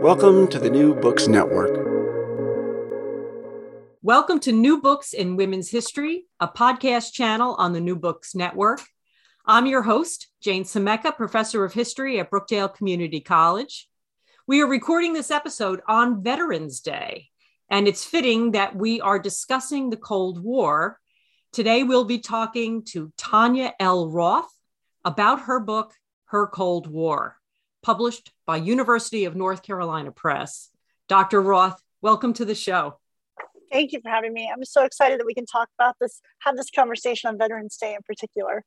Welcome to the New Books Network. Welcome to New Books in Women's History, a podcast channel on the New Books Network. I'm your host, Jane Semeka, professor of history at Brookdale Community College. We are recording this episode on Veterans Day, and it's fitting that we are discussing the Cold War. Today, we'll be talking to Tanya L. Roth about her book, Her Cold War published by University of North Carolina Press. Dr. Roth, welcome to the show. Thank you for having me. I'm so excited that we can talk about this, have this conversation on Veterans Day in particular.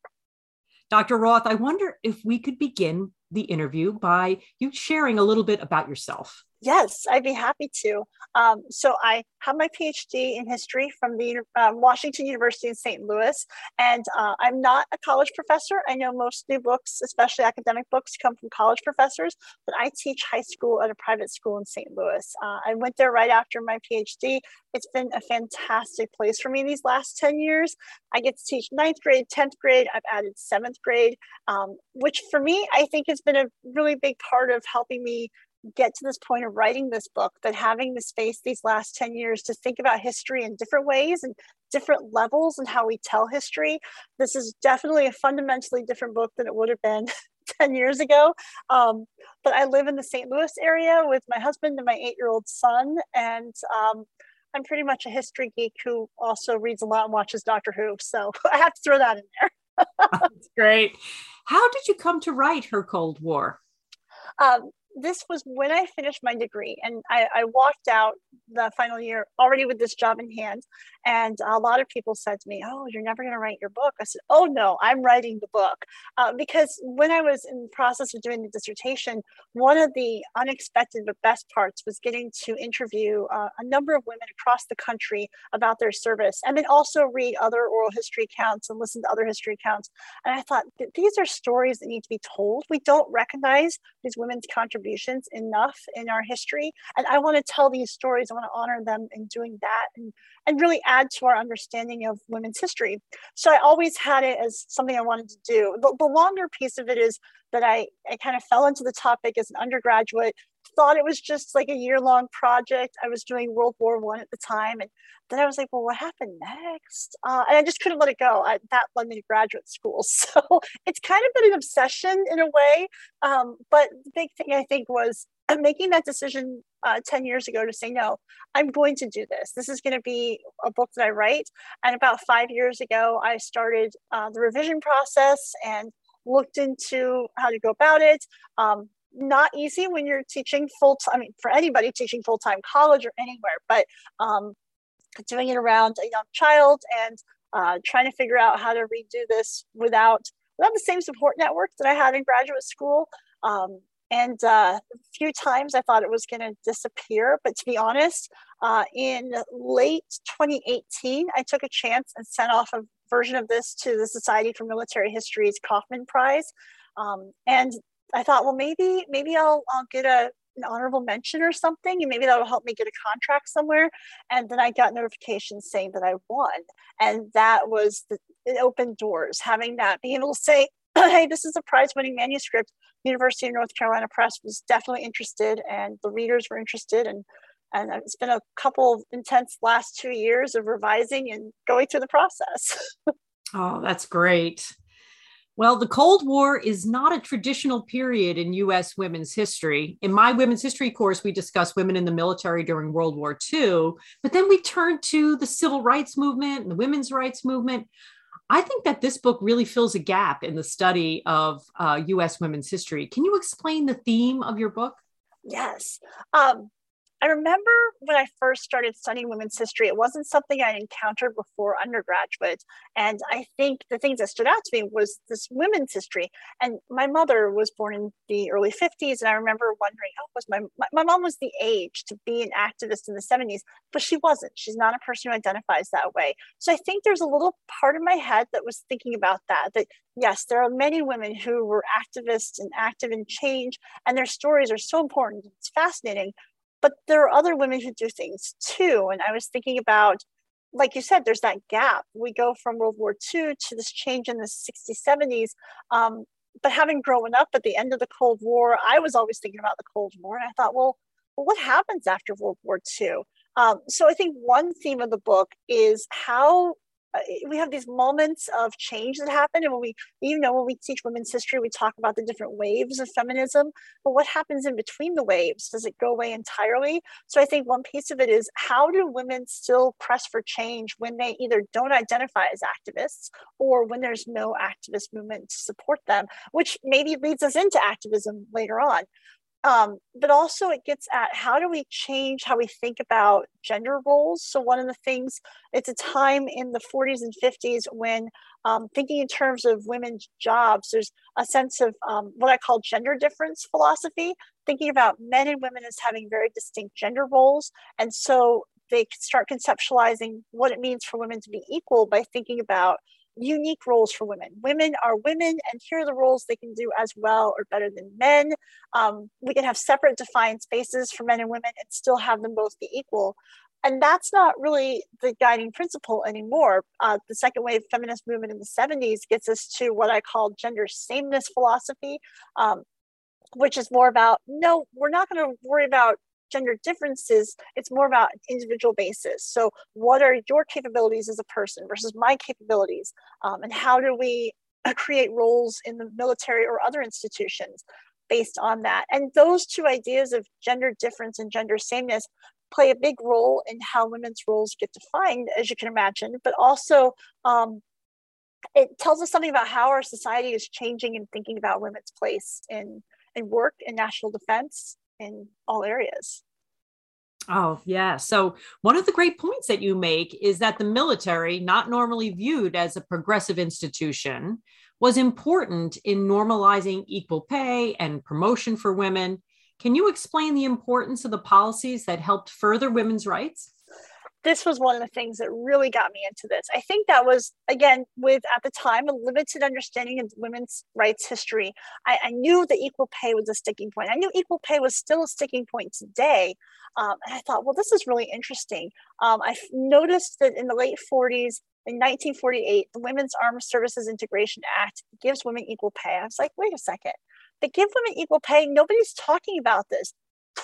Dr. Roth, I wonder if we could begin the interview by you sharing a little bit about yourself. Yes, I'd be happy to. Um, so I have my PhD in history from the um, Washington University in St. Louis, and uh, I'm not a college professor. I know most new books, especially academic books, come from college professors, but I teach high school at a private school in St. Louis. Uh, I went there right after my PhD. It's been a fantastic place for me these last 10 years. I get to teach ninth grade, 10th grade. I've added seventh grade, um, which for me, I think has been a really big part of helping me get to this point of writing this book that having the space these last 10 years to think about history in different ways and different levels and how we tell history this is definitely a fundamentally different book than it would have been 10 years ago. Um, but i live in the st louis area with my husband and my eight year old son and um, i'm pretty much a history geek who also reads a lot and watches doctor who so i have to throw that in there. That's great. How did you come to write her cold war? Um, this was when I finished my degree, and I, I, walked out the final year already with this job in hand. And a lot of people said to me, "Oh, you're never going to write your book." I said, "Oh no, I'm writing the book." Uh, because when I was in the process of doing the dissertation, one of the unexpected but best parts was getting to interview uh, a number of women across the country about their service, and then also read other oral history accounts and listen to other history accounts. And I thought these are stories that need to be told. We don't recognize these women's contributions enough in our history, and I want to tell these stories. I want to honor them in doing that, and and really add to our understanding of women's history. So I always had it as something I wanted to do. The, the longer piece of it is that I, I kind of fell into the topic as an undergraduate, thought it was just like a year long project. I was doing World War One at the time. And then I was like, well, what happened next? Uh, and I just couldn't let it go. I, that led me to graduate school. So it's kind of been an obsession in a way. Um, but the big thing I think was making that decision uh, 10 years ago to say, no, I'm going to do this. This is going to be a book that I write. And about five years ago, I started uh, the revision process and looked into how to go about it. Um, not easy when you're teaching full time, I mean, for anybody teaching full time college or anywhere, but um, doing it around a young child and uh, trying to figure out how to redo this without without the same support network that I had in graduate school. Um, and uh, a few times I thought it was going to disappear. But to be honest, uh, in late 2018, I took a chance and sent off a version of this to the Society for Military History's Coffman Prize. Um, and I thought, well, maybe maybe I'll I'll get a an honorable mention or something, and maybe that'll help me get a contract somewhere. And then I got notifications saying that I won, and that was the, it opened doors. Having that, being able to say, "Hey, this is a prize-winning manuscript." University of North Carolina Press was definitely interested, and the readers were interested, and and it's been a couple of intense last two years of revising and going through the process. oh, that's great. Well, the Cold War is not a traditional period in US women's history. In my women's history course, we discuss women in the military during World War II, but then we turn to the civil rights movement and the women's rights movement. I think that this book really fills a gap in the study of uh, US women's history. Can you explain the theme of your book? Yes. Um, I remember when I first started studying women's history, it wasn't something I encountered before undergraduate. And I think the things that stood out to me was this women's history. And my mother was born in the early 50s. And I remember wondering, oh, was my, my, my mom was the age to be an activist in the 70s, but she wasn't. She's not a person who identifies that way. So I think there's a little part of my head that was thinking about that, that yes, there are many women who were activists and active in change, and their stories are so important. It's fascinating but there are other women who do things too. And I was thinking about, like you said, there's that gap. We go from World War II to this change in the 60s, 70s. Um, but having grown up at the end of the Cold War, I was always thinking about the Cold War. And I thought, well, what happens after World War II? Um, so I think one theme of the book is how Uh, we have these moments of change that happen and when we you know when we teach women's history we talk about the different waves of feminism but what happens in between the waves does it go away entirely? So i think one piece of it is how do women still press for change when they either don't identify as activists or when there's no activist movement to support them which maybe leads us into activism later on um, but also it gets at how do we change how we think about gender roles? So one of the things it's a time in the 40s and 50s when um, thinking in terms of women's jobs there's a sense of um, what i call gender difference philosophy. Thinking about men and women as having very distinct gender roles. And so they start conceptualizing what it means for women to be equal by thinking about unique roles for women. Women are women, and here are the roles they can do as well or better than men. Um, we can have separate defined spaces for men and women and still have them both be equal. And that's not really the guiding principle anymore. Uh, the second wave feminist movement in the 70s gets us to what I call gender sameness philosophy, um, which is more about no, we're not going to worry about gender differences, it's more about individual basis. So, what are your capabilities as a person versus my capabilities? Um, and how do we create roles in the military or other institutions based on that? And those two ideas of gender difference and gender sameness play a big role in how women's roles get defined, as you can imagine, but also um, it tells us something about how our society is changing and thinking about women's place in, in work in national defense in all areas. Oh, yeah. So, one of the great points that you make is that the military, not normally viewed as a progressive institution, was important in normalizing equal pay and promotion for women. Can you explain the importance of the policies that helped further women's rights? This was one of the things that really got me into this. I think that was, again, with at the time a limited understanding of women's rights history. I, I knew that equal pay was a sticking point. I knew equal pay was still a sticking point today. Um, and I thought, well, this is really interesting. Um, I noticed that in the late 40s, in 1948, the Women's Armed Services Integration Act gives women equal pay. I was like, wait a second. They give women equal pay. Nobody's talking about this.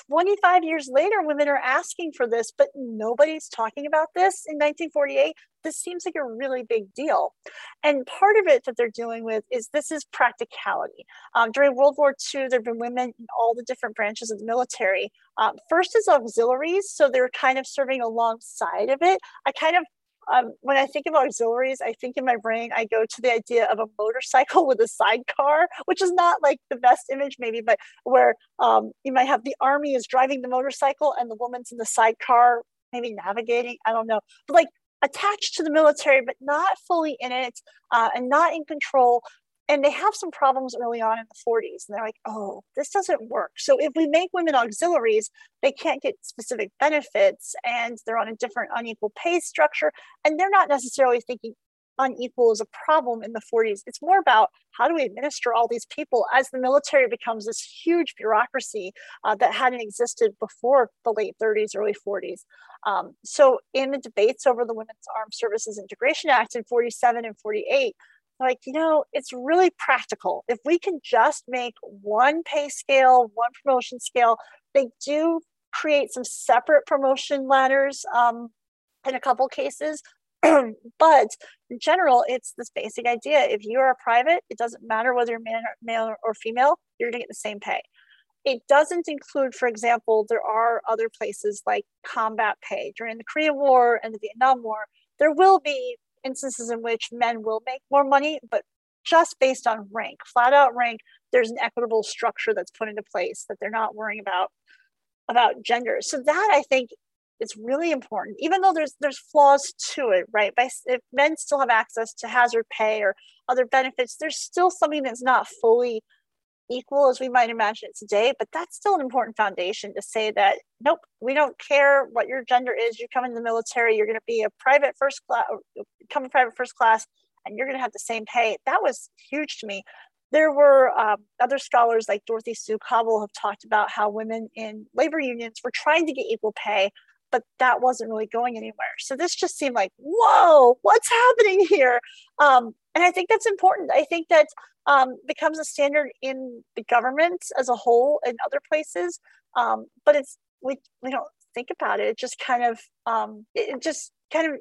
25 years later, women are asking for this, but nobody's talking about this in 1948. This seems like a really big deal. And part of it that they're dealing with is this is practicality. Um, during World War II, there have been women in all the different branches of the military. Um, first as auxiliaries, so they're kind of serving alongside of it. I kind of um, when I think of auxiliaries, I think in my brain, I go to the idea of a motorcycle with a sidecar, which is not like the best image, maybe, but where um, you might have the army is driving the motorcycle and the woman's in the sidecar, maybe navigating. I don't know. But like attached to the military, but not fully in it uh, and not in control and they have some problems early on in the 40s and they're like oh this doesn't work so if we make women auxiliaries they can't get specific benefits and they're on a different unequal pay structure and they're not necessarily thinking unequal is a problem in the 40s. It's more about how do we administer all these people as the military becomes this huge bureaucracy uh, that hadn't existed before the late 30s, early 40s. Um, so, in the debates over the Women's Armed Services Integration Act in 47 and 48, like, you know, it's really practical. If we can just make one pay scale, one promotion scale, they do create some separate promotion ladders um, in a couple cases. but in general, it's this basic idea. If you are a private, it doesn't matter whether you're or, male or female, you're going to get the same pay. It doesn't include, for example, there are other places like combat pay during the Korean War and the Vietnam War. There will be instances in which men will make more money, but just based on rank, flat out rank, there's an equitable structure that's put into place that they're not worrying about about gender. So that I think is really important, even though there's there's flaws to it, right? By if men still have access to hazard pay or other benefits, there's still something that's not fully equal as we might imagine it today, but that's still an important foundation to say that nope, we don't care what your gender is. You come in the military, you're going to be a private first class, come in private first class, and you're going to have the same pay. That was huge to me. There were um, other scholars like Dorothy Sue Cobble have talked about how women in labor unions were trying to get equal pay, but that wasn't really going anywhere. So this just seemed like, whoa, what's happening here? Um, and I think that's important. I think that um, becomes a standard in the government as a whole and other places. Um, but it's we we don't think about it. It just kind of um, it just kind of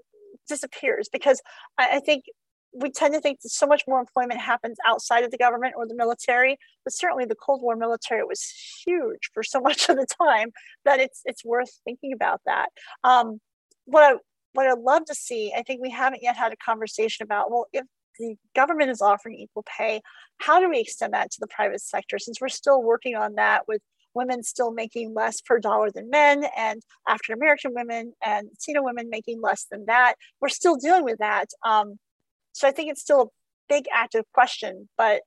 disappears because I, I think we tend to think that so much more employment happens outside of the government or the military, but certainly the Cold War military was huge for so much of the time that it's it's worth thinking about that. Um, what I what I'd love to see, I think we haven't yet had a conversation about. Well, if the government is offering equal pay. How do we extend that to the private sector? Since we're still working on that with women still making less per dollar than men and African American women and Latino women making less than that, we're still dealing with that. Um, so I think it's still a big active question, but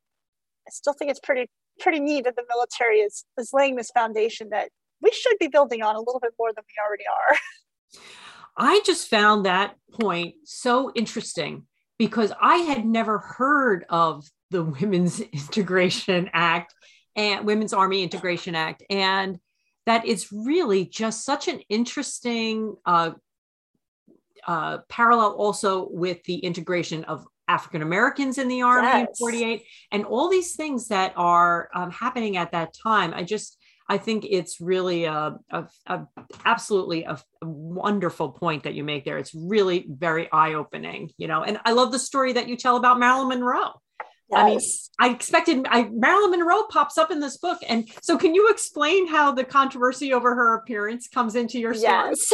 I still think it's pretty pretty neat that the military is is laying this foundation that we should be building on a little bit more than we already are. I just found that point so interesting because I had never heard of the Women's Integration Act and Women's Army Integration Act, and that it's really just such an interesting uh, uh, parallel also with the integration of African Americans in the Army yes. in 48 and all these things that are um, happening at that time. I just, I think it's really a, a, a absolutely a, a, wonderful point that you make there. It's really very eye opening, you know. And I love the story that you tell about Marilyn Monroe. Yes. I mean, I expected I, Marilyn Monroe pops up in this book, and so can you explain how the controversy over her appearance comes into your story? Yes.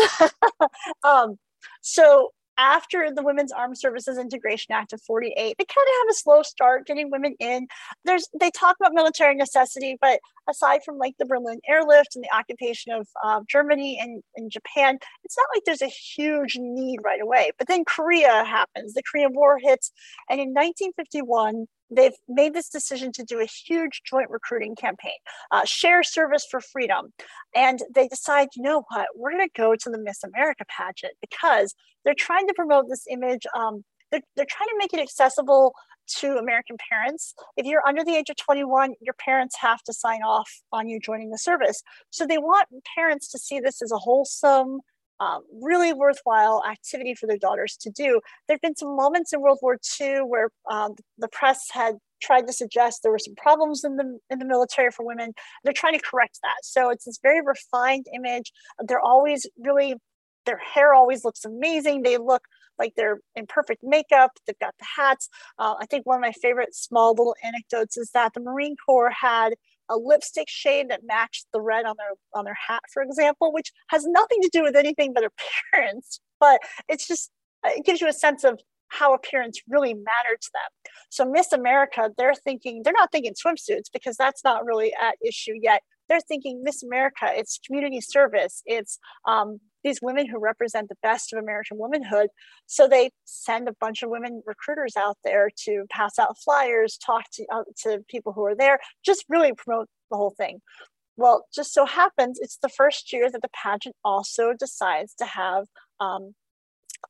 um, so after the Women's Armed Services Integration Act of 48, they kind of have a slow start getting women in. There's they talk about military necessity, but aside from like the Berlin airlift and the occupation of uh, Germany and, and Japan, it's not like there's a huge need right away. But then Korea happens, the Korean War hits, and in 1951, they've made this decision to do a huge joint recruiting campaign, uh, share service for freedom. And they decide, you know what, we're going to go to the Miss America pageant because they're trying to promote this image. Um, they're, they're trying to make it accessible to American parents. If you're under the age of 21, your parents have to sign off on you joining the service. So they want parents to see this as a wholesome, um, really worthwhile activity for their daughters to do. There have been some moments in World War II where um, the press had tried to suggest there were some problems in the in the military for women. They're trying to correct that. So it's this very refined image. They're always really their hair always looks amazing. They look like they're in perfect makeup. They've got the hats. Uh, I think one of my favorite small little anecdotes is that the Marine Corps had a lipstick shade that matched the red on their on their hat, for example, which has nothing to do with anything but appearance. But it's just it gives you a sense of how appearance really mattered to them. So Miss America, they're thinking they're not thinking swimsuits because that's not really at issue yet. They're thinking Miss America, it's community service, it's um, these women who represent the best of American womanhood. So they send a bunch of women recruiters out there to pass out flyers, talk to, uh, to people who are there, just really promote the whole thing. Well, just so happens it's the first year that the pageant also decides to have um,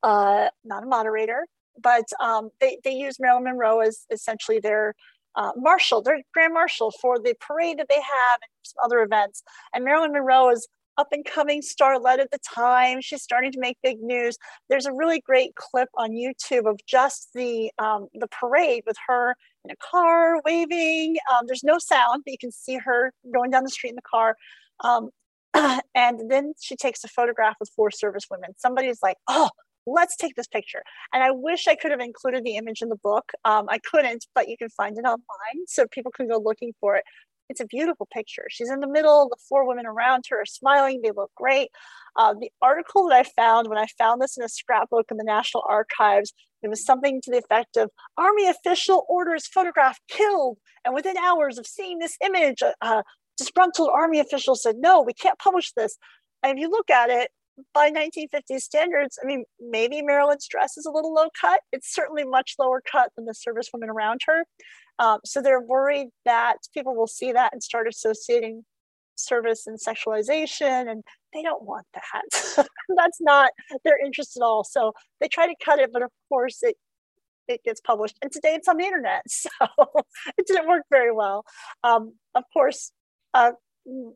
uh, not a moderator, but um, they, they use Marilyn Monroe as essentially their uh, marshal, their grand marshal for the parade that they have and some other events. And Marilyn Monroe is up and coming starlet at the time. She's starting to make big news. There's a really great clip on YouTube of just the um, the parade with her in a car waving. Um, there's no sound, but you can see her going down the street in the car. Um, and then she takes a photograph with four service women. Somebody's like, "Oh, let's take this picture." And I wish I could have included the image in the book. Um, I couldn't, but you can find it online, so people can go looking for it. It's a beautiful picture. She's in the middle, the four women around her are smiling, they look great. Uh, the article that I found when I found this in a scrapbook in the National Archives, it was something to the effect of Army official orders photograph killed. And within hours of seeing this image, a, a disgruntled Army official said, No, we can't publish this. And if you look at it, by 1950s standards, I mean, maybe Marilyn's dress is a little low cut. It's certainly much lower cut than the service women around her. Um, so they're worried that people will see that and start associating service and sexualization, and they don't want that. That's not their interest at all. So they try to cut it, but of course it it gets published, and today it's on the internet, so it didn't work very well. Um, of course, uh,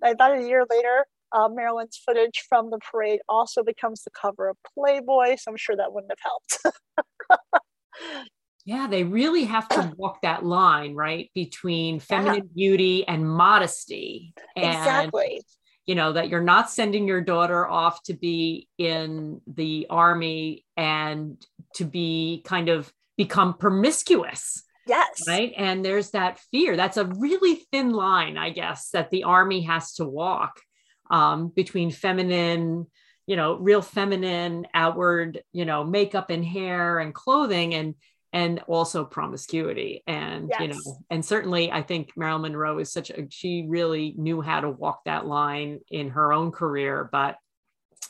about a year later, uh, Marilyn's footage from the parade also becomes the cover of Playboy, so I'm sure that wouldn't have helped. Yeah, they really have to walk that line, right, between feminine yeah. beauty and modesty. And, exactly. You know, that you're not sending your daughter off to be in the army and to be kind of become promiscuous. Yes. Right. And there's that fear. That's a really thin line, I guess, that the army has to walk um, between feminine, you know, real feminine outward, you know, makeup and hair and clothing and and also promiscuity. And yes. you know and certainly i think marilyn monroe is such a she really knew how to walk that line in her own career but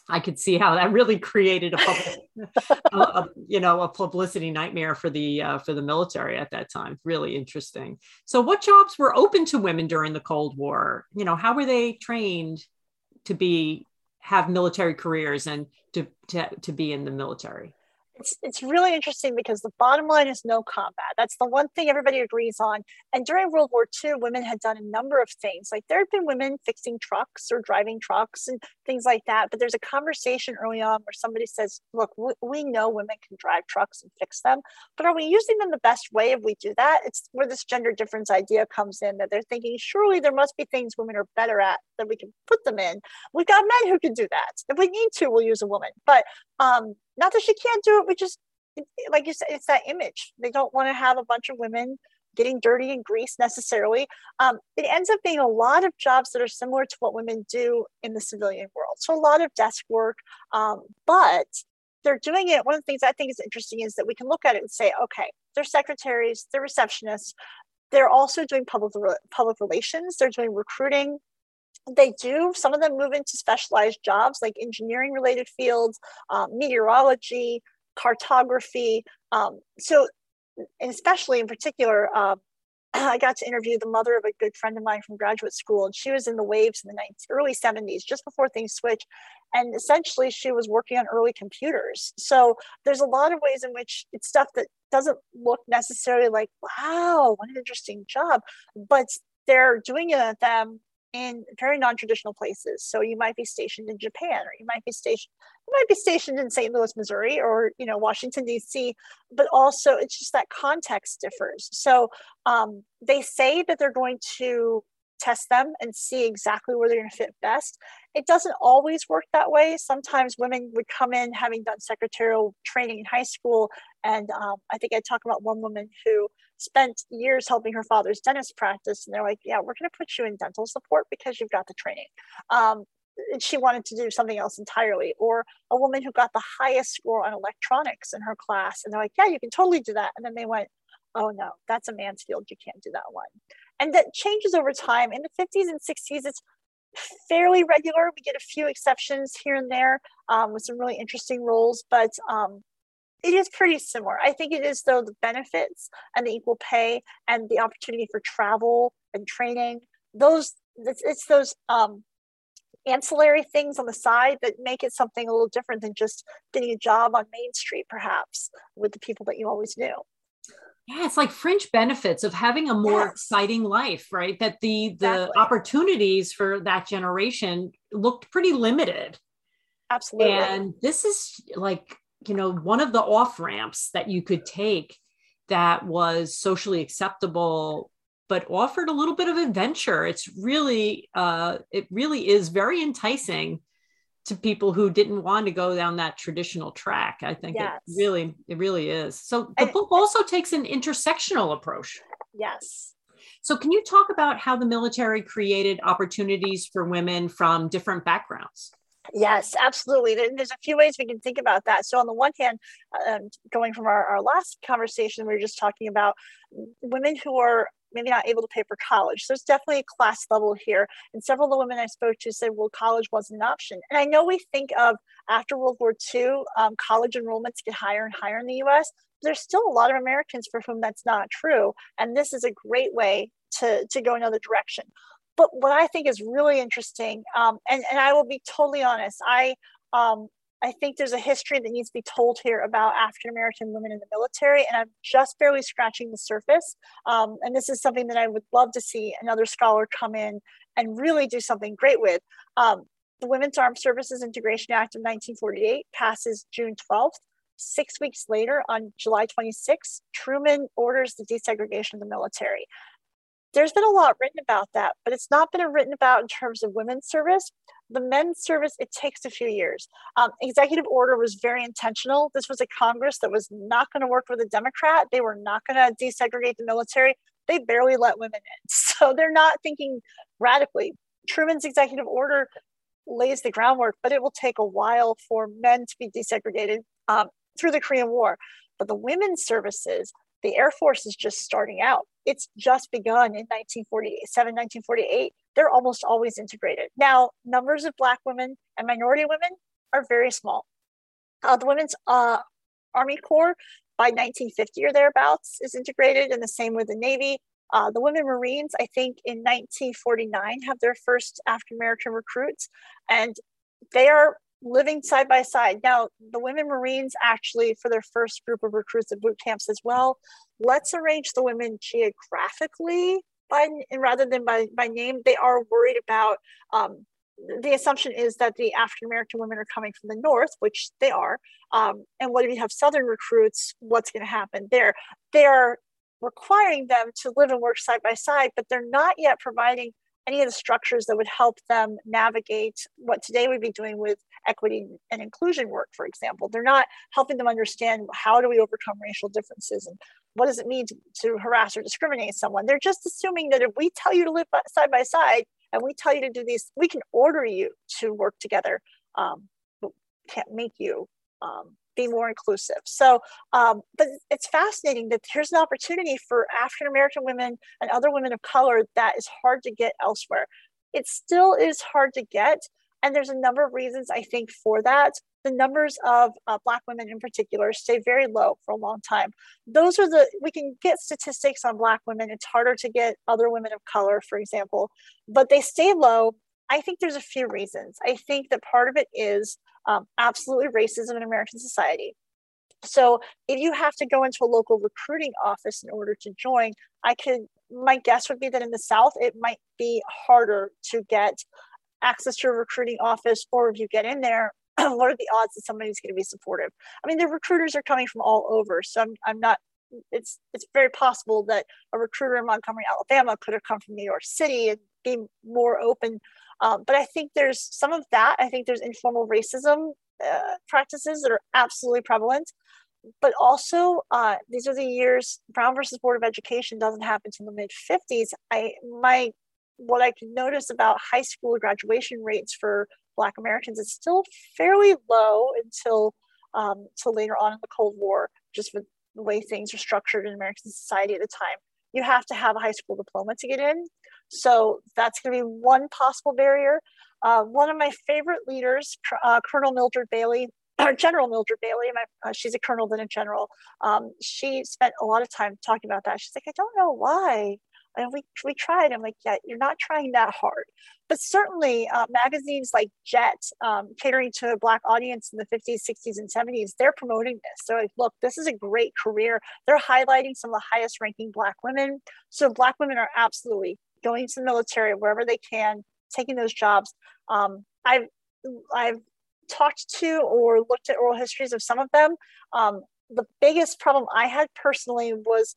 i could see how that really created a, public, a, a, you know a publicity nightmare for the uh, for the military at that time. Really interesting. So what jobs were open to women during the cold war? You know how were they trained to be have military careers and to to, to be in the military it's, it's really interesting because the bottom line is no combat. That's the one thing everybody agrees on. And during World War II, women had done a number of things. Like there had been women fixing trucks or driving trucks and things like that. But there's a conversation early on where somebody says, Look, we, we know women can drive trucks and fix them, but are we using them the best way if we do that? It's where this gender difference idea comes in that they're thinking, Surely there must be things women are better at that we can put them in. We've got men who can do that. If we need to, we'll use a woman. But um, not that she can't do it, but just like you said, it's that image. They don't want to have a bunch of women getting dirty in grease necessarily. Um, it ends up being a lot of jobs that are similar to what women do in the civilian world. So a lot of desk work, um, but they're doing it. One of the things I think is interesting is that we can look at it and say, okay, they're secretaries, they're receptionists. They're also doing public public relations. They're doing recruiting they do some of them move into specialized jobs like engineering related fields um, meteorology cartography um, so especially in particular uh, i got to interview the mother of a good friend of mine from graduate school and she was in the waves in the 90s, early 70s just before things switched and essentially she was working on early computers. So there's a lot of ways in which it's stuff that doesn't look necessarily like wow what an interesting job but they're doing it at them in very non-traditional places. So you might be stationed in Japan, or you might be stationed, you might be stationed in St. Louis, Missouri, or you know Washington D.C. But also, it's just that context differs. So um, they say that they're going to test them and see exactly where they're going to fit best. It doesn't always work that way. Sometimes women would come in having done secretarial training in high school, and um, I think I talked about one woman who spent years helping her father's dentist practice and they're like yeah we're going to put you in dental support because you've got the training. Um, and she wanted to do something else entirely or a woman who got the highest score on electronics in her class and they're like yeah you can totally do that. And then they went oh no that's a man's field. You can't do that one. And that changes over time. In the 50s and 60s it's fairly regular. We get a few exceptions here and there um, with some really interesting roles but um, it is pretty similar. I think it is though the benefits and the equal pay and the opportunity for travel and training. Those it's, it's those um, ancillary things on the side that make it something a little different than just getting a job on Main Street, perhaps with the people that you always knew. Yeah, it's like fringe benefits of having a more yes. exciting life, right? That the the exactly. opportunities for that generation looked pretty limited. Absolutely. And this is like, you know, one of the off ramps that you could take that was socially acceptable but offered a little bit of adventure. It's really, uh, it really is very enticing to people who didn't want to go down that traditional track. I think yes. it really, it really is. So the and, book also takes an intersectional approach. Yes. So can you talk about how the military created opportunities for women from different backgrounds? Yes, absolutely. And there's a few ways we can think about that. So, on the one hand, um, going from our, our last conversation, we were just talking about women who are maybe not able to pay for college. So, it's definitely a class level here. And several of the women I spoke to said, well, college wasn't an option. And I know we think of after World War II, um, college enrollments get higher and higher in the US. There's still a lot of Americans for whom that's not true. And this is a great way to, to go another direction. But what I think is really interesting, um, and, and I will be totally honest, I um, I think there's a history that needs to be told here about African American women in the military, and I'm just barely scratching the surface. Um, and this is something that I would love to see another scholar come in and really do something great with. Um, the Women's Armed Services Integration Act of 1948 passes June 12th. Six weeks later, on July 26, Truman orders the desegregation of the military there's been a lot written about that, but it's not been written about in terms of women's service. The men's service, it takes a few years. Um, executive order was very intentional. This was a Congress that was not going to work with a Democrat. They were not going to desegregate the military. They barely let women in. So they're not thinking radically. Truman's executive order lays the groundwork, but it will take a while for men to be desegregated um, through the Korean War. But the women's services, the Air Force is just starting out. It's just begun in 1947, 1948. They're almost always integrated. Now, numbers of Black women and minority women are very small. Uh, the Women's uh, Army Corps by 1950 or thereabouts is integrated, and the same with the Navy. Uh, the Women Marines, I think in 1949, have their first African American recruits, and they are living side by side. Now, the women Marines actually, for their first group of recruits at boot camps as well, let's arrange the women geographically by rather than by, by name. They are worried about. Um, the assumption is that the African American women are coming from the north, which they are. Um, and what if you have Southern recruits? What's going to happen there? They are requiring them to live and work side by side, but they're not yet providing any of the structures that would help them navigate what today we'd be doing with equity and inclusion work, for example. They're not helping them understand how do we overcome racial differences and what does it mean to, to harass or discriminate someone. They're just assuming that if we tell you to live side by side and we tell you to do these, we can order you to work together, um, but can't make you um, be more inclusive. So, um, but it's fascinating that here's an opportunity for African American women and other women of color that is hard to get elsewhere. It still is hard to get. And there's a number of reasons I think for that. The numbers of uh, Black women in particular stay very low for a long time. Those are the, we can get statistics on Black women. It's harder to get other women of color, for example, but they stay low. I think there's a few reasons. I think that part of it is um, absolutely racism in American society. So if you have to go into a local recruiting office in order to join, I could, my guess would be that in the South, it might be harder to get access to a recruiting office, or if you get in there, what are the odds that somebody's going to be supportive? I mean, the recruiters are coming from all over, so I'm, I'm not. It's it's very possible that a recruiter in Montgomery, Alabama, could have come from New York City and be more open um, but I think there's some of that. I think there's informal racism uh, practices that are absolutely prevalent. But also, uh, these are the years Brown versus Board of Education doesn't happen until the mid 50s. I my what I can notice about high school graduation rates for Black Americans is still fairly low until um, later on in the Cold War, just with the way things are structured in American society at the time. You have to have a high school diploma to get in. So that's going to be one possible barrier. Uh, one of my favorite leaders, uh, Colonel Mildred Bailey, or General Mildred Bailey, my, uh, she's a colonel then a general. Um, she spent a lot of time talking about that. She's like, I don't know why And we, we tried. I'm like, yeah, you're not trying that hard. But certainly, uh, magazines like Jet, um, catering to a Black audience in the 50s, 60s, and 70s, they're promoting this. So, like, look, this is a great career. They're highlighting some of the highest ranking Black women. So, Black women are absolutely going to the military wherever they can, taking those jobs. Um, I've, I've talked to or looked at oral histories of some of them. Um, the biggest problem I had personally was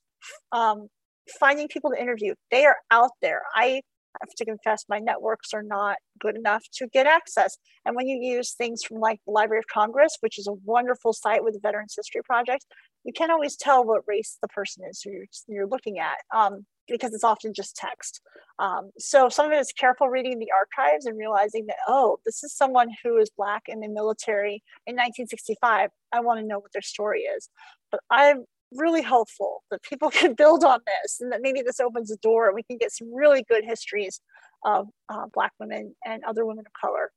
um, finding people to interview. They are out there. I have to confess, my networks are not good enough to get access. And when you use things from like the Library of Congress, which is a wonderful site with the Veterans History Project, you can't always tell what race the person is who you're, you're looking at um, because it's often just text. Um, so some of it is careful reading the archives and realizing that, oh, this is someone who is Black in the military in 1965. I want to know what their story is. But I'm really hopeful that people can build on this and that maybe this opens a door and we can get some really good histories of uh, Black women and other women of color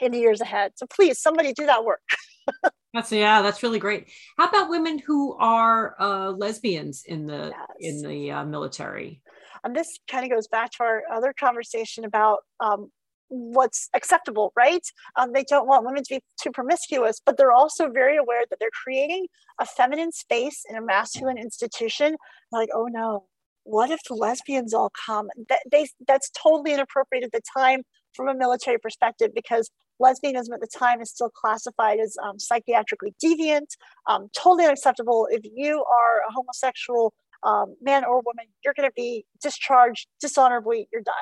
in the years ahead. So please, somebody do that work. that's yeah, that's really great. How about women who are uh, lesbians in the yes. in the uh, military? And this kind of goes back to our other conversation about um, what's acceptable, right? Um, they don't want women to be too promiscuous, but they're also very aware that they're creating a feminine space in a masculine institution. Like, oh no, what if the lesbians all come? That they that's totally inappropriate at the time from a military perspective because lesbianism at the time is still classified as um, psychiatrically deviant, um, totally unacceptable. If you are a homosexual um, man or woman, you're going to be discharged dishonorably. You're done.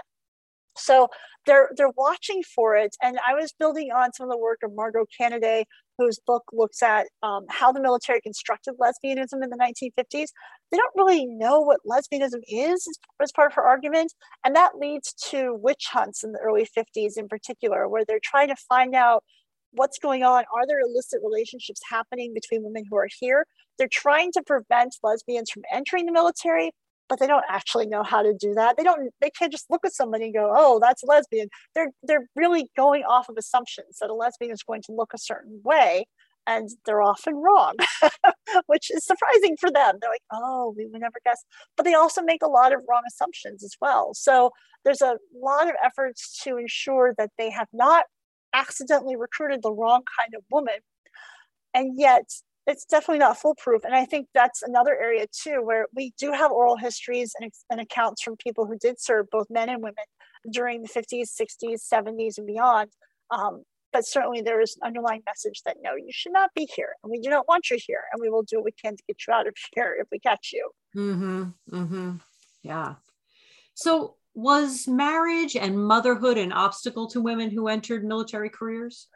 So they're they're watching for it. And I was building on some of the work of Margot Canaday, whose book looks at um, how the military constructed lesbianism in the 1950s. They don't really know what lesbianism is as part of her argument. And that leads to witch hunts in the early 50s in particular, where they're trying to find out what's going on. Are there illicit relationships happening between women who are here? They're trying to prevent lesbians from entering the military, but they don't actually know how to do that. They don't they can't just look at somebody and go, "Oh, that's lesbian." They're they're really going off of assumptions that a lesbian is going to look a certain way and they're often wrong, which is surprising for them. They're like, "Oh, we would never guess." But they also make a lot of wrong assumptions as well. So there's a lot of efforts to ensure that they have not accidentally recruited the wrong kind of woman and yet it's definitely not foolproof. And I think that's another area too, where we do have oral histories and, and, accounts from people who did serve both men and women during the 50s, 60s, 70s, and beyond. Um, but certainly there is an underlying message that no, you should not be here, and we do not want you here, and we will do what we can to get you out of here if we catch you. Mm-hmm. Mm-hmm. Yeah. So was marriage and motherhood an obstacle to women who entered military careers?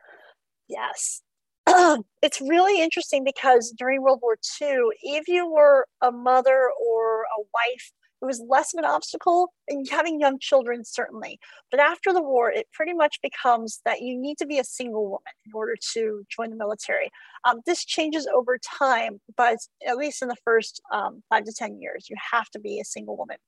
Yes, it's really interesting because during World War II, if you were a mother or a wife, it was less of an obstacle, and having young children, certainly. But after the war, it pretty much becomes that you need to be a single woman in order to join the military. Um, this changes over time, but at least in the first um, five to 10 years, you have to be a single woman.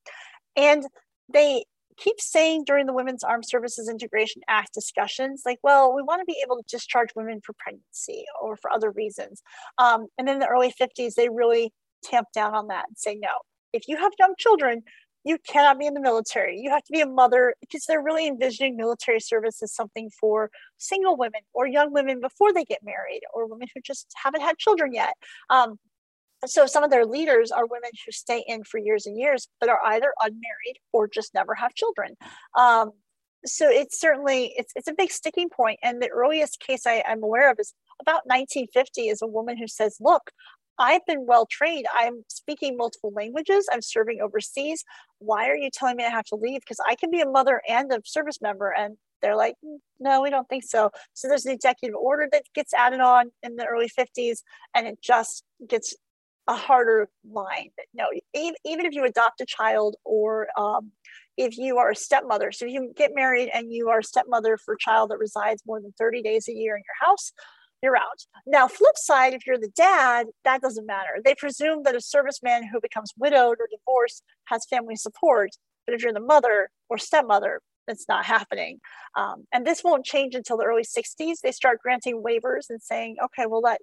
And they keep saying during the Women's Armed Services Integration Act discussions, like, well, we want to be able to discharge women for pregnancy or for other reasons. Um, and in the early 50s, they really tamped down on that and say, no, if you have young children, you cannot be in the military. You have to be a mother because they're really envisioning military service as something for single women or young women before they get married or women who just haven't had children yet. Um, so some of their leaders are women who stay in for years and years, but are either unmarried or just never have children. Um, so it's certainly it's it's a big sticking point. And the earliest case I, I'm aware of is about 1950 is a woman who says, "Look, I've been well trained. I'm speaking multiple languages. I'm serving overseas. Why are you telling me I have to leave? Because I can be a mother and a service member. And they're like, mm, no, we don't think so. So there's an executive order that gets added on in the early 50s, and it just gets a harder line. That no, even if you adopt a child or um, if you are a stepmother, so if you get married and you are a stepmother for a child that resides more than 30 days a year in your house, you're out. Now, flip side, if you're the dad, that doesn't matter. They presume that a serviceman who becomes widowed or divorced has family support. But if you're the mother or stepmother, it's not happening. Um, and this won't change until the early 60s. They start granting waivers and saying, okay, well, let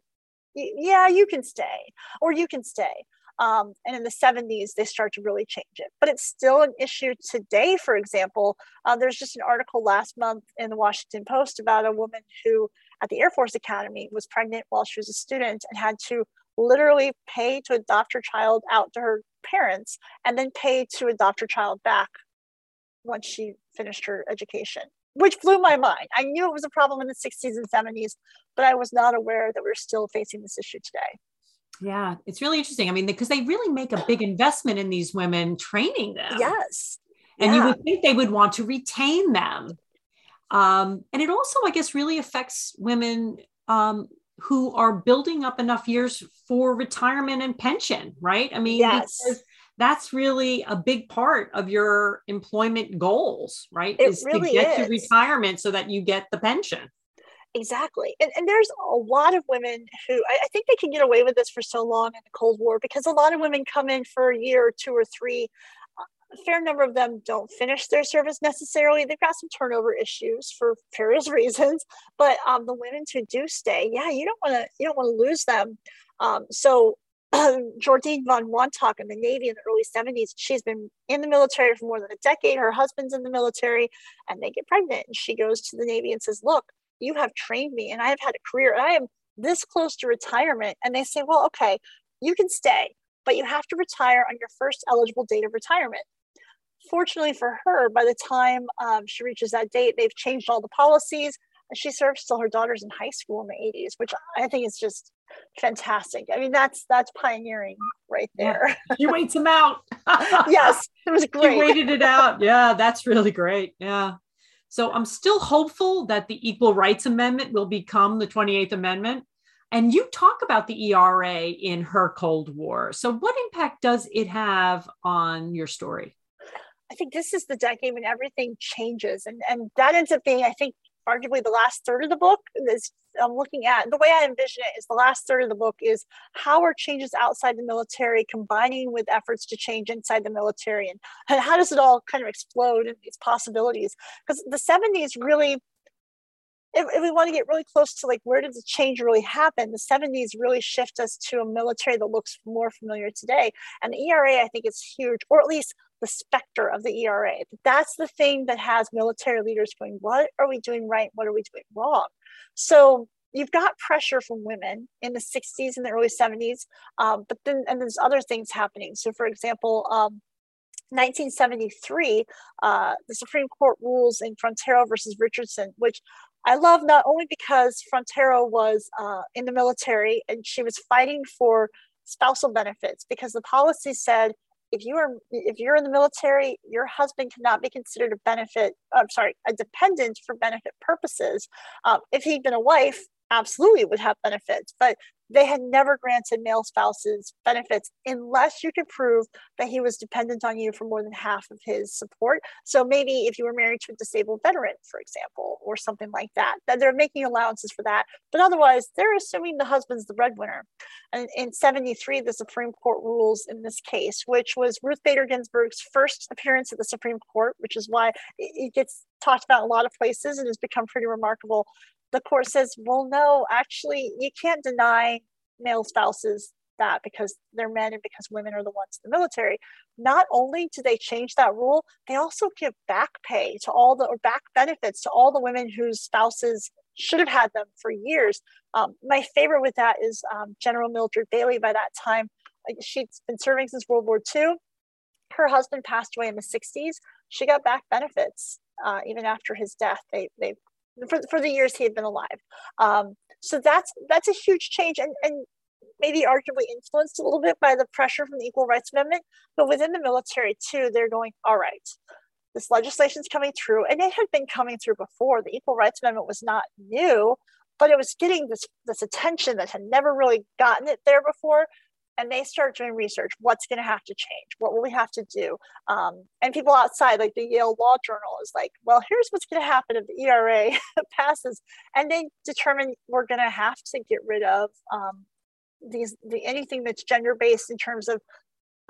yeah, you can stay or you can stay. Um, and in the 70s, they start to really change it. But it's still an issue today, for example. Uh, there's just an article last month in the Washington Post about a woman who at the Air Force Academy was pregnant while she was a student and had to literally pay to adopt her child out to her parents and then pay to adopt her child back once she finished her education, which blew my mind. I knew it was a problem in the 60s and 70s, but I was not aware that we we're still facing this issue today. Yeah, it's really interesting. I mean, because they really make a big investment in these women, training them. Yes. And yeah. you would think they would want to retain them. Um, and it also, I guess, really affects women um, who are building up enough years for retirement and pension, right? I mean, yes. That's really a big part of your employment goals, right? It is really to get is. to retirement so that you get the pension. Exactly. And, and there's a lot of women who I, I, think they can get away with this for so long in the Cold War because a lot of women come in for a year or two or three a fair number of them don't finish their service necessarily. They've got some turnover issues for various reasons, but um, the women who do stay, yeah, you don't want to you don't want to lose them. Um, so Jordine von Wantok in the Navy in the early 70s, she's been in the military for more than a decade. Her husband's in the military, and they get pregnant. And she goes to the Navy and says, "Look, you have trained me, and I have had a career, and I am this close to retirement." And they say, "Well, okay, you can stay." But you have to retire on your first eligible date of retirement fortunately for her, by the time um, she reaches that date, they've changed all the policies. And she serves till her daughter's in high school in the 80s, which I think is just fantastic. I mean, that's that's pioneering right there. Yeah. She waits them out. yes, it was great. She waited it out. Yeah, that's really great. Yeah. So I'm still hopeful that the Equal Rights Amendment will become the 28th Amendment. And you talk about the ERA in her Cold War. So, what impact does it have on your story? I think this is the decade when everything changes, and and that ends up being, I think, arguably the last third of the book. Is I'm looking at the way I envision it is the last third of the book is how are changes outside the military combining with efforts to change inside the military, and, and how does it all kind of explode in these possibilities? Because the 70s really if, if, we want to get really close to like where did the change really happen the 70s really shift us to a military that looks more familiar today and the ERA i think is huge or at least the specter of the ERA. That's the thing that has military leaders going, what are we doing right? What are we doing wrong? So you've got pressure from women in the 60s and the early 70s, um, but then and there's other things happening. So, for example, um, 1973, uh, the Supreme Court rules in Frontiero versus Richardson, which I love not only because Frontiero was uh, in the military and she was fighting for spousal benefits because the policy said if you are if you're in the military your husband cannot be considered a benefit i'm sorry a dependent for benefit purposes. Um, if he'd been a wife absolutely would have benefits but they had never granted male spouses benefits unless you could prove that he was dependent on you for more than half of his support. So maybe if you were married to a disabled veteran, for example, or something like that, that they're making allowances for that. But otherwise, they're assuming the husband's the breadwinner. And in 73, the Supreme Court rules in this case, which was Ruth Bader Ginsburg's first appearance at the Supreme Court, which is why it gets talked about a lot of places and has become pretty remarkable the court says, well, no, actually, you can't deny male spouses that because they're men and because women are the ones in the military. Not only do they change that rule, they also give back pay to all the or back benefits to all the women whose spouses should have had them for years. Um, my favorite with that is um, General Mildred Bailey. By that time, she'd been serving since World War II. Her husband passed away in the 60s. She got back benefits uh, even after his death. They they for, for the years he had been alive. Um, so that's that's a huge change and, and maybe arguably influenced a little bit by the pressure from the Equal Rights Amendment. But within the military too, they're going, all right, this legislation is coming through, and it had been coming through before. The Equal Rights Amendment was not new, but it was getting this this attention that had never really gotten it there before and they start doing research what's going to have to change? What will we have to do? Um, and people outside like the yale law journal is like well here's what's going to happen if the ERA passes. And they determine we're going to have to get rid of um, these the, anything that's gender based in terms of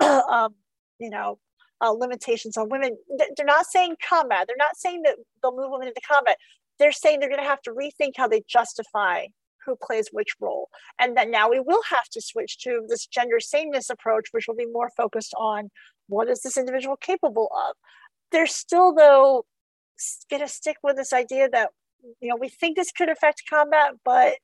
um, you know uh, limitations on women. They're not saying combat. They're not saying that they'll move women into combat. They're saying they're going to have to rethink how they justify who plays which role. And then now we will have to switch to this gender sameness approach, which will be more focused on what is this individual capable of. There's still, though, going to stick with this idea that, you know, we think this could affect combat, but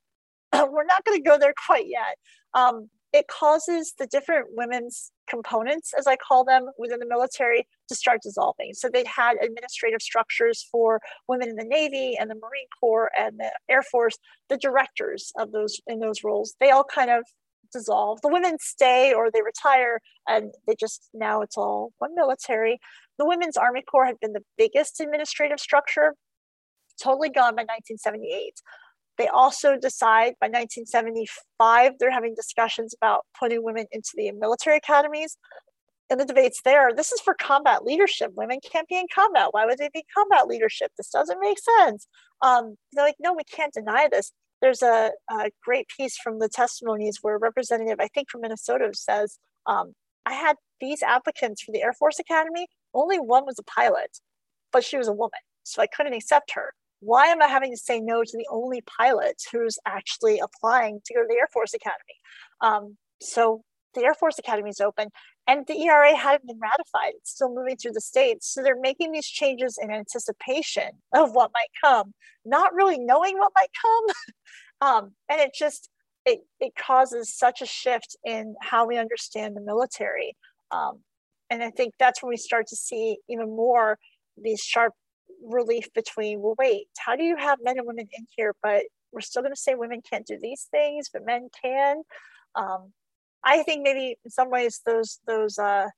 we're not going to go there quite yet. Um, it causes the different women's components, as I call them, within the military to start dissolving. So they had administrative structures for women in the Navy and the Marine Corps and the Air Force, the directors of those in those roles, they all kind of dissolve. The women stay or they retire and they just now it's all one military. The Women's Army Corps had been the biggest administrative structure, totally gone by 1978. They also decide by 1975 they're having discussions about putting women into the military academies. And the debates there, this is for combat leadership. Women can't be in combat. Why would they be combat leadership? This doesn't make sense. Um, they're like, no, we can't deny this. There's a, a great piece from the testimonies where a representative, I think from Minnesota, says, um, I had these applicants for the Air Force Academy. Only one was a pilot, but she was a woman. So I couldn't accept her why am I having to say no to the only pilot who's actually applying to go to the Air Force Academy? Um, so the Air Force Academy is open and the ERA hadn't been ratified. It's still moving through the states. So they're making these changes in anticipation of what might come, not really knowing what might come. um, and it just, it, it causes such a shift in how we understand the military. Um, and I think that's when we start to see even more these sharp relief between well wait how do you have men and women in here but we're still going to say women can't do these things but men can? Um, i think maybe in some ways those those uh,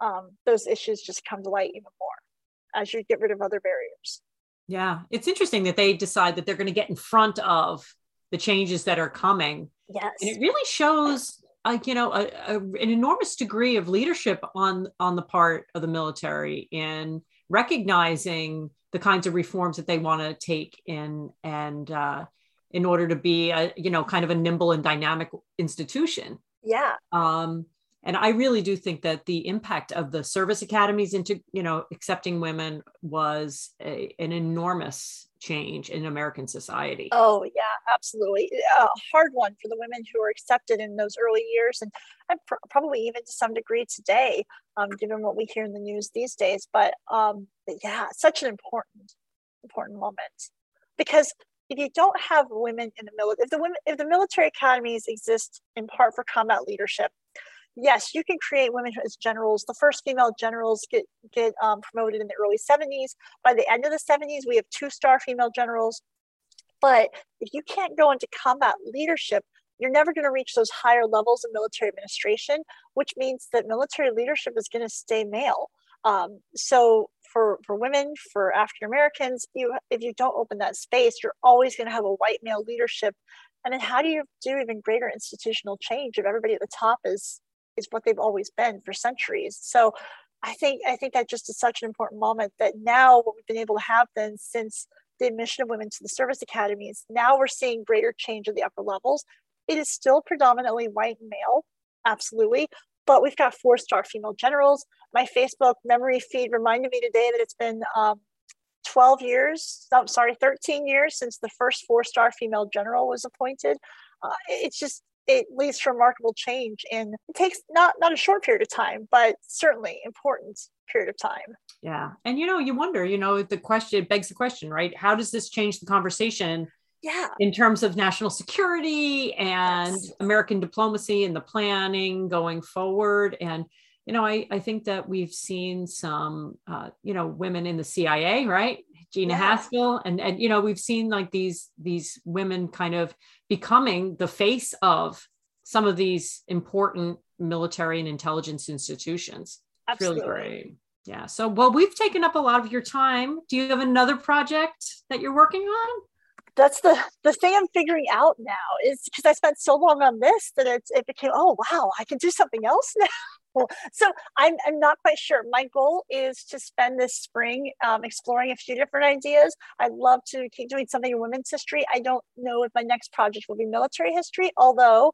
um, those issues just come to light even more as you get rid of other barriers. Yeah it's interesting that they decide that they're going to get in front of the changes that are coming. Yes and it really shows like you know a, a, an enormous degree of leadership on on the part of the military in recognizing the kinds of reforms that they want to take in and uh, in order to be a you know kind of a nimble and dynamic institution. Yeah. Um, and i really do think that the impact of the service academies into you know accepting women was a, an enormous change in American society. Oh, yeah, absolutely. A hard one for the women who were accepted in those early years, and, pr- probably even to some degree today, um, given what we hear in the news these days. But, um, but yeah, such an important, important moment because if you don't have women in the military, if the women, if the military academies exist in part for combat leadership, yes, you can create women as generals. The first female generals get get um, promoted in the early 70s. By the end of the 70s, we have two star female generals. But if you can't go into combat leadership, you're never going to reach those higher levels of military administration, which means that military leadership is going to stay male. Um, so for, for women, for African Americans, you if you don't open that space, you're always going to have a white male leadership. And then how do you do even greater institutional change if everybody at the top is is what they've always been for centuries. So I think I think that just is such an important moment that now what we've been able to have then since the admission of women to the service academies, now we're seeing greater change at the upper levels. It is still predominantly white male, absolutely, but we've got four star female generals. My Facebook memory feed reminded me today that it's been um, 12 years, I'm sorry, 13 years since the first four star female general was appointed. Uh, it's just it leads to remarkable change and it takes not not a short period of time but certainly important period of time. Yeah and you know you wonder you know the question begs the question right? How does this change the conversation yeah. in terms of national security and yes. american diplomacy and the planning going forward? And you know i, I think that we've seen some uh, you know women in the cia right Gina yeah. Haspel, and and you know we've seen like these these women kind of becoming the face of some of these important military and intelligence institutions. Absolutely. It's really great. Yeah. So, well, we've taken up a lot of your time. Do you have another project that you're working on? That's the the thing I'm figuring out now is because I spent so long on this that it, it became oh wow I can do something else now so I'm, I'm not quite sure. My goal is to spend this spring um, exploring a few different ideas. I'd love to keep doing something in women's history. I don't know if my next project will be military history, although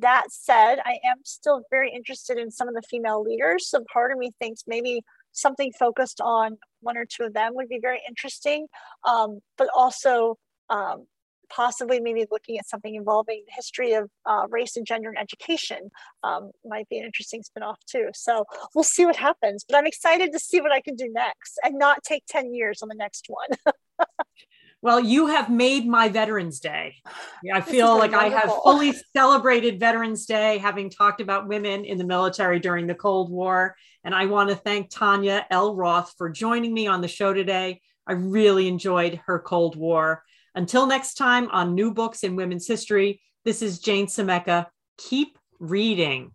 that said, I am still very interested in some of the female leaders. So part of me thinks maybe something focused on one or two of them would be very interesting. Um, but also, um, possibly maybe looking at something involving the history of uh, race and gender and education um, might be an interesting spinoff too. So we'll see what happens. But I'm excited to see what I can do next and not take 10 years on the next one. Well, you have made my Veterans Day. I feel like wonderful. I have fully celebrated Veterans Day, having talked about women in the military during the Cold War. And I want to thank Tanya L. Roth for joining me on the show today. I really enjoyed her Cold War. Until next time on New Books in Women's History, this is Jane Semeka. Keep reading.